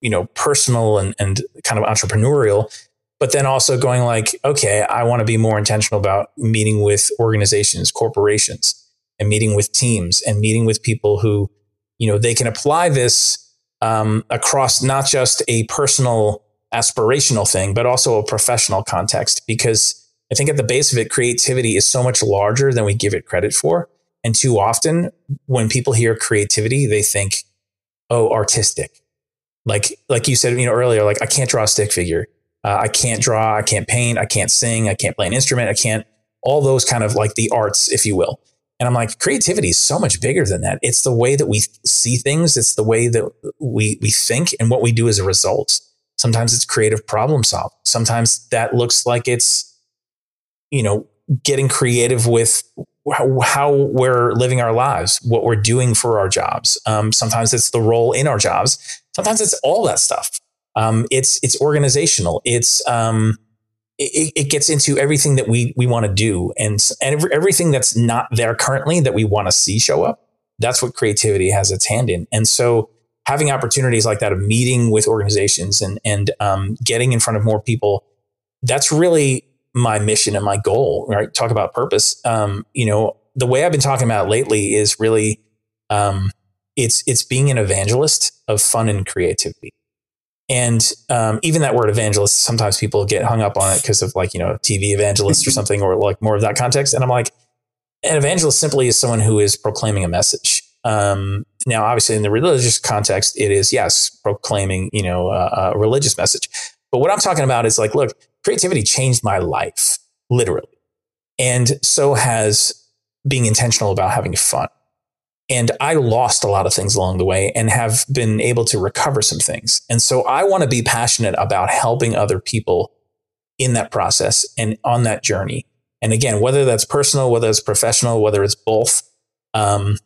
you know, personal and, and kind of entrepreneurial, but then also going like, okay, I want to be more intentional about meeting with organizations, corporations, and meeting with teams and meeting with people who, you know, they can apply this um, across not just a personal aspirational thing, but also a professional context. Because I think at the base of it, creativity is so much larger than we give it credit for. And too often, when people hear creativity, they think, "Oh, artistic." Like, like you said, you know, earlier, like I can't draw a stick figure. Uh, I can't draw. I can't paint. I can't sing. I can't play an instrument. I can't. All those kind of like the arts, if you will. And I'm like, creativity is so much bigger than that. It's the way that we see things. It's the way that we, we think and what we do as a result. Sometimes it's creative problem solve. Sometimes that looks like it's, you know, getting creative with how, how we're living our lives, what we're doing for our jobs. Um, sometimes it's the role in our jobs. Sometimes it's all that stuff. Um, it's, it's organizational. It's, um, it, it, gets into everything that we we want to do. And and everything that's not there currently that we want to see show up that's what creativity has its hand in. And so having opportunities like that of meeting with organizations and and um, getting in front of more people that's really my mission and my goal right? Talk about purpose. Um, you know the way i've been talking about lately is really um, it's it's being an evangelist of fun and creativity And um, even that word evangelist, sometimes people get hung up on it because of like, you know, TV evangelist or *laughs* something, or like more of that context. And I'm like, an evangelist simply is someone who is proclaiming a message. Um, now, obviously, in the religious context, it is, yes, proclaiming, you know, a, a religious message. But what I'm talking about is like, look, creativity changed my life, literally. And so has being intentional about having fun. And I lost a lot of things along the way and have been able to recover some things. And so I want to be passionate about helping other people in that process and on that journey. And again, whether that's personal, whether it's professional, whether it's both, um,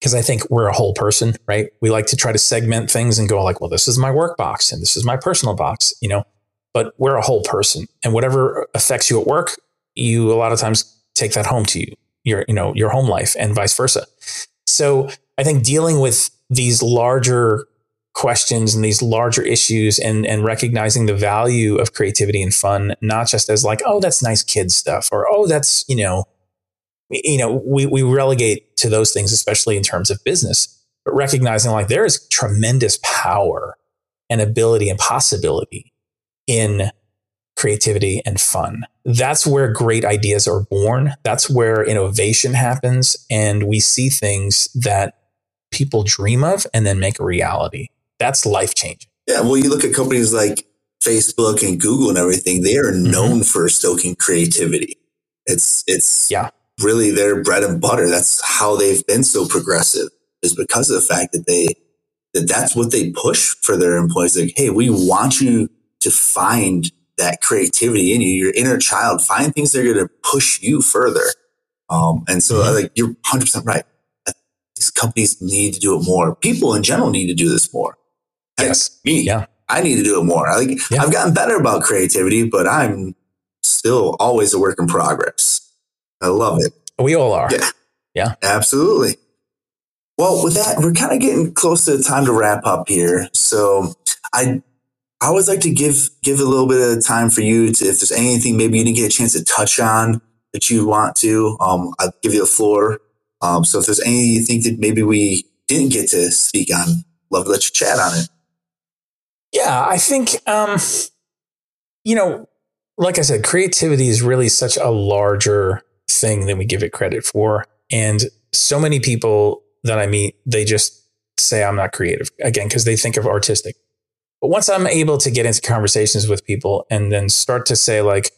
because I think we're a whole person, right? We like to try to segment things and go like, well, this is my work box and this is my personal box, you know, but we're a whole person and whatever affects you at work, you a lot of times take that home to you, your, you know, your home life and vice versa. So I think dealing with these larger questions and these larger issues and, and recognizing the value of creativity and fun, not just as like, oh, that's nice kid stuff or, oh, that's, you know, you know, we, we relegate to those things, especially in terms of business, but recognizing like there is tremendous power and ability and possibility in creativity and fun. That's where great ideas are born. That's where innovation happens. And we see things that people dream of and then make a reality. That's life changing. Yeah. Well, you look at companies like Facebook and Google and everything, they are mm-hmm. known for stoking creativity. It's, it's, yeah really their bread and butter. That's how they've been so progressive is because of the fact that they, that that's what they push for their employees. Like, Hey, we want you to find that creativity in you, your inner child, find things that are going to push you further. Um, and so mm-hmm. like you're 100% right. These companies need to do it more. People in general need to do this more. Yes. me. Yeah. I need to do it more. I like yeah. I've gotten better about creativity, but I'm still always a work in progress. I love it. We all are. Yeah. Yeah. Absolutely. Well, with that, we're kind of getting close to the time to wrap up here. So I I always like to give give a little bit of time for you to if there's anything maybe you didn't get a chance to touch on that you want to, um, I'll give you the floor. Um, so if there's anything you think that maybe we didn't get to speak on, love to let you chat on it. Yeah, I think um, you know, like I said, creativity is really such a larger thing than we give it credit for. And so many people that I meet, they just say I'm not creative again because they think of artistic. But once I'm able to get into conversations with people and then start to say like,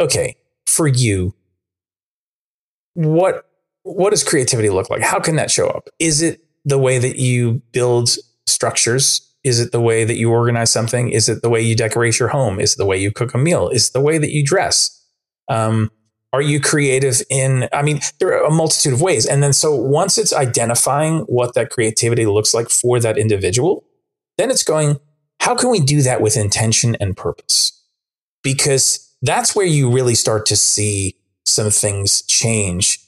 okay, for you, what what does creativity look like? How can that show up? Is it the way that you build structures? Is it the way that you organize something? Is it the way you decorate your home? Is it the way you cook a meal? Is it the way that you dress? Um, are you creative in, I mean, there are a multitude of ways. And then so once it's identifying what that creativity looks like for that individual, then it's going, how can we do that with intention and purpose? Because that's where you really start to see some things change.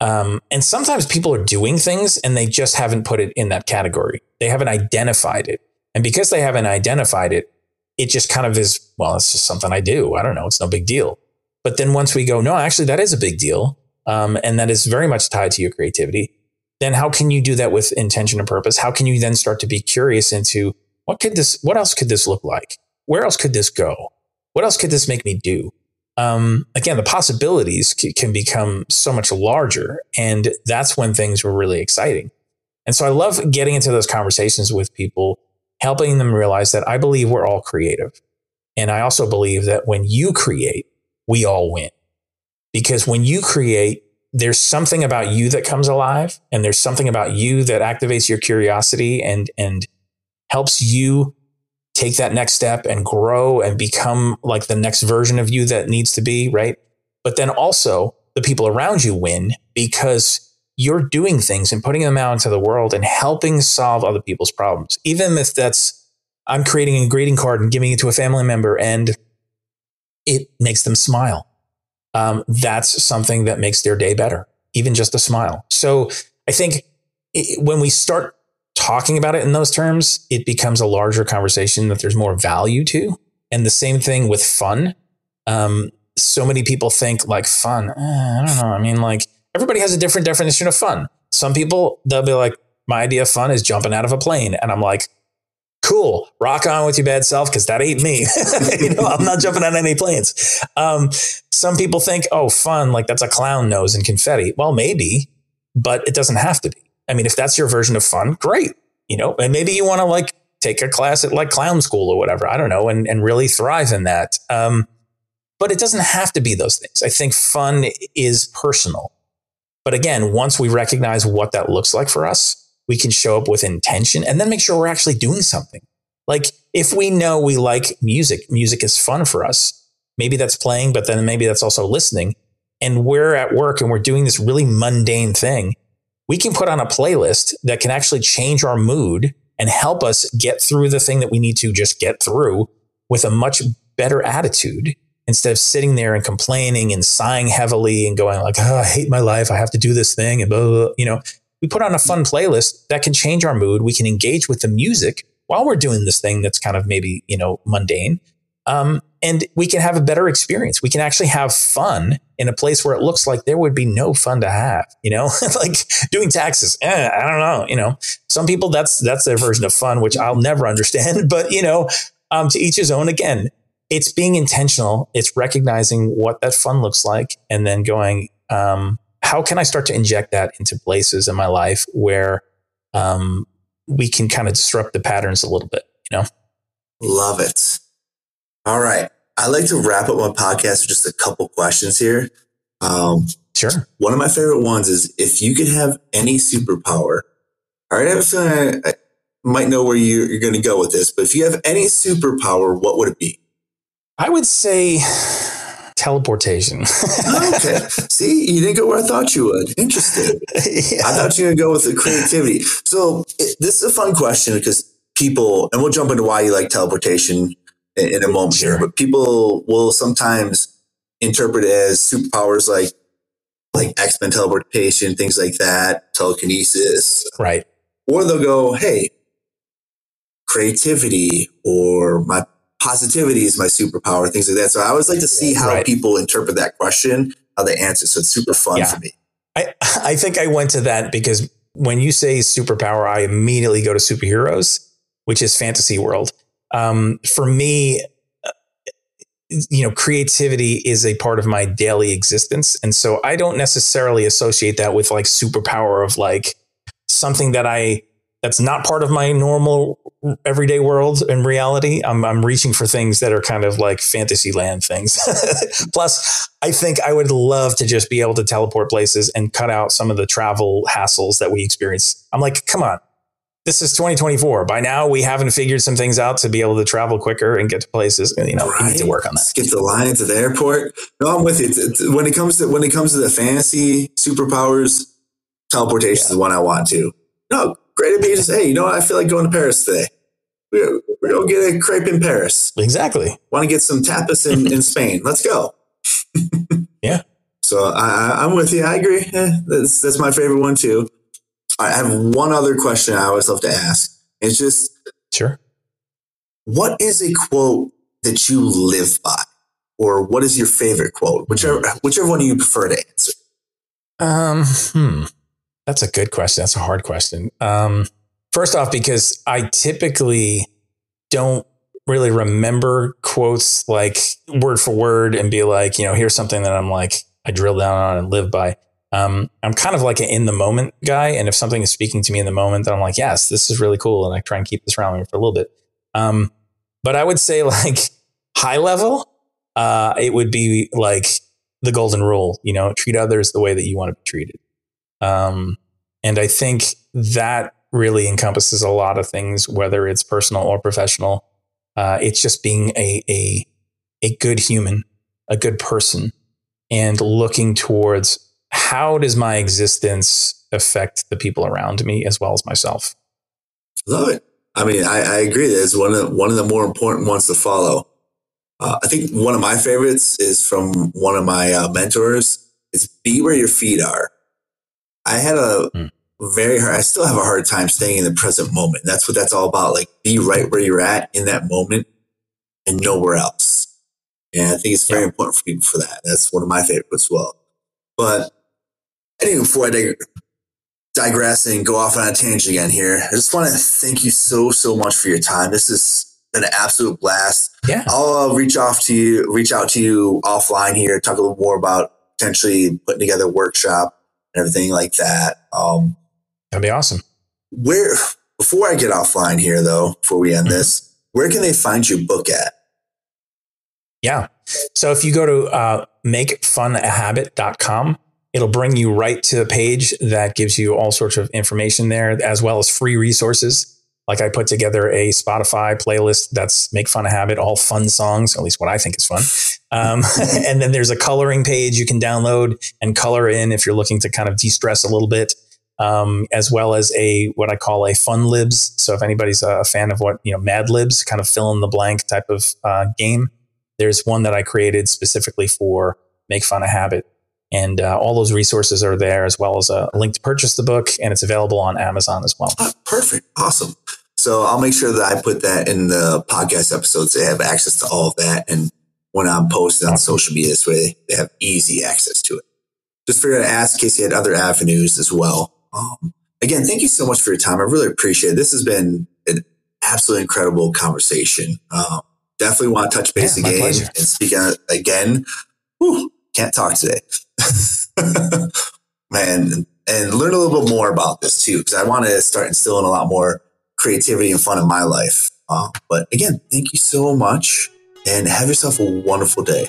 Um, and sometimes people are doing things and they just haven't put it in that category. They haven't identified it. And because they haven't identified it, it just kind of is, well, it's just something I do. I don't know. It's no big deal. But then once we go, no, actually, that is a big deal. Um, and that is very much tied to your creativity. Then how can you do that with intention and purpose? How can you then start to be curious into what could this, what else could this look like? Where else could this go? What else could this make me do? Um, again, the possibilities c- can become so much larger. And that's when things were really exciting. And so I love getting into those conversations with people, helping them realize that I believe we're all creative. And I also believe that when you create, we all win. Because when you create, there's something about you that comes alive and there's something about you that activates your curiosity and, and helps you take that next step and grow and become like the next version of you that needs to be, right? But then also the people around you win because you're doing things and putting them out into the world and helping solve other people's problems. Even if that's, I'm creating a greeting card and giving it to a family member and it makes them smile. Um, that's something that makes their day better, even just a smile. So I think it, when we start talking about it in those terms, it becomes a larger conversation that there's more value to. And the same thing with fun. Um, so many people think like fun. Eh, I don't know. I mean, like everybody has a different definition of fun. Some people, they'll be like, my idea of fun is jumping out of a plane. And I'm like, cool. Rock on with your bad self because that ain't me. *laughs* you know, I'm not jumping on any planes. Um, some people think, oh, fun, like that's a clown nose and confetti. Well, maybe, but it doesn't have to be. I mean, if that's your version of fun, great. You know, and maybe you want to like take a class at like clown school or whatever. I don't know, and, and really thrive in that. Um, but it doesn't have to be those things. I think fun is personal. But again, once we recognize what that looks like for us, we can show up with intention and then make sure we're actually doing something. Like if we know we like music, music is fun for us. Maybe that's playing, but then maybe that's also listening. And we're at work and we're doing this really mundane thing. We can put on a playlist that can actually change our mood and help us get through the thing that we need to just get through with a much better attitude instead of sitting there and complaining and sighing heavily and going like, oh, I hate my life. I have to do this thing and blah, blah, blah. you know, we put on a fun playlist that can change our mood. We can engage with the music while we're doing this thing that's kind of maybe, you know, mundane. Um, and we can have a better experience. We can actually have fun in a place where it looks like there would be no fun to have, you know, *laughs* like doing taxes. Eh, I don't know, you know, some people that's, that's their version of fun, which I'll never understand, *laughs* but you know, um, to each his own again, it's being intentional. It's recognizing what that fun looks like and then going, um, how can I start to inject that into places in my life where um, we can kind of disrupt the patterns a little bit, you know? Love it. All right. I like to wrap up my podcast with just a couple questions here. Um, sure. One of my favorite ones is if you could have any superpower. All right, I have a feeling I, I might know where you, you're going to go with this, but if you have any superpower, what would it be? I would say teleportation. okay. *laughs* See, you didn't go where I thought you would. Interesting. Yeah. I thought you were going to go with the creativity. So it, this is a fun question because people, and we'll jump into why you like teleportation in, in a moment sure. here, but people will sometimes interpret it as superpowers like like X-Men teleportation, things like that, telekinesis. Right. Or they'll go, hey, creativity or my positivity is my superpower, things like that. So I always like to see how right. people interpret that question, how they answer. So it's super fun yeah. for me. I, I think I went to that because when you say superpower, I immediately go to superheroes, which is fantasy world. Um, for me, uh, you know, creativity is a part of my daily existence. And so I don't necessarily associate that with like superpower of like something that I that's not part of my normal everyday world and reality. I'm, I'm reaching for things that are kind of like fantasy land things. *laughs* Plus, I think I would love to just be able to teleport places and cut out some of the travel hassles that we experience. I'm like, come on, this is 2024. By now, we haven't figured some things out to be able to travel quicker and get to places. You know, right. we need to work on that. Skip the line to the airport. No, I'm with you. When it comes to when it comes to the fantasy superpowers, teleportation yeah. is the one I want to. No, Great to be just, hey, you know what? I feel like going to Paris today. We're, we're going to get a crepe in Paris. Exactly. Want to get some tapas in, in *laughs* Spain. Let's go. *laughs* yeah. So I, am with you. I agree. Yeah, that's, that's my favorite one too. I have one other question I always love to ask. It's just, sure. What is a quote that you live by? Or what is your favorite quote? Whichever, whichever one you prefer to answer. Um, hmm. That's a good question. That's a hard question. Um, first off, because I typically don't really remember quotes like word for word and be like, you know, here's something that I'm like, I drill down on and live by. Um, I'm kind of like an in the moment guy. And if something is speaking to me in the moment, then I'm like, yes, this is really cool. And I try and keep this around me for a little bit. Um, but I would say *laughs* like high level, uh, it would be like the golden rule, you know, treat others the way that you want to be treated. Um, and I think that really encompasses a lot of things, whether it's personal or professional. Uh, it's just being a, a, a good human, a good person, and looking towards how does my existence affect the people around me as well as myself. Love it. I mean, I, I agree. That's one of the, one of the more important ones to follow. Uh, I think one of my favorites is from one of my uh, mentors. Is be where your feet are. I had a mm. very hard, I still have a hard time staying in the present moment. That's what that's all about. Like be right where you're at in that moment and nowhere else. And I think it's very yeah. important for people for that. That's one of my favorites as well. But anyway, before I dig, digress and go off on a tangent again here. I just want to thank you so so much for your time. This has been an absolute blast. Yeah, I'll uh, reach off to you, reach out to you offline here, talk a little more about potentially putting together a workshop and everything like that. Um, that'd be awesome. Where before I get offline here though, before we end mm-hmm. this, where can they find your book at? Yeah. So if you go to uh, makefunahabit.com, it'll bring you right to a page that gives you all sorts of information there, as well as free resources. Like I put together a Spotify playlist that's Make Fun a Habit, all fun songs, at least what I think is fun. Um, *laughs* *laughs* and then there's a coloring page you can download and color in if you're looking to kind of de stress a little bit. Um, as well as a what I call a fun libs. So if anybody's a fan of what you know Mad Libs, kind of fill in the blank type of uh, game, there's one that I created specifically for Make Fun a Habit. And uh, all those resources are there, as well as a link to purchase the book, and it's available on Amazon as well. Oh, perfect. Awesome. So I'll make sure that I put that in the podcast episodes. They have access to all of that. And when I'm posting on social media this way, they have easy access to it. Just figured to ask in case you had other avenues as well. Um, again, thank you so much for your time. I really appreciate it. This has been an absolutely incredible conversation. Um, definitely want to touch base yeah, again and speak again. Whew, can't talk today. *laughs* Man, and learn a little bit more about this too, because I want to start instilling a lot more creativity and fun in my life. Uh, but again, thank you so much and have yourself a wonderful day.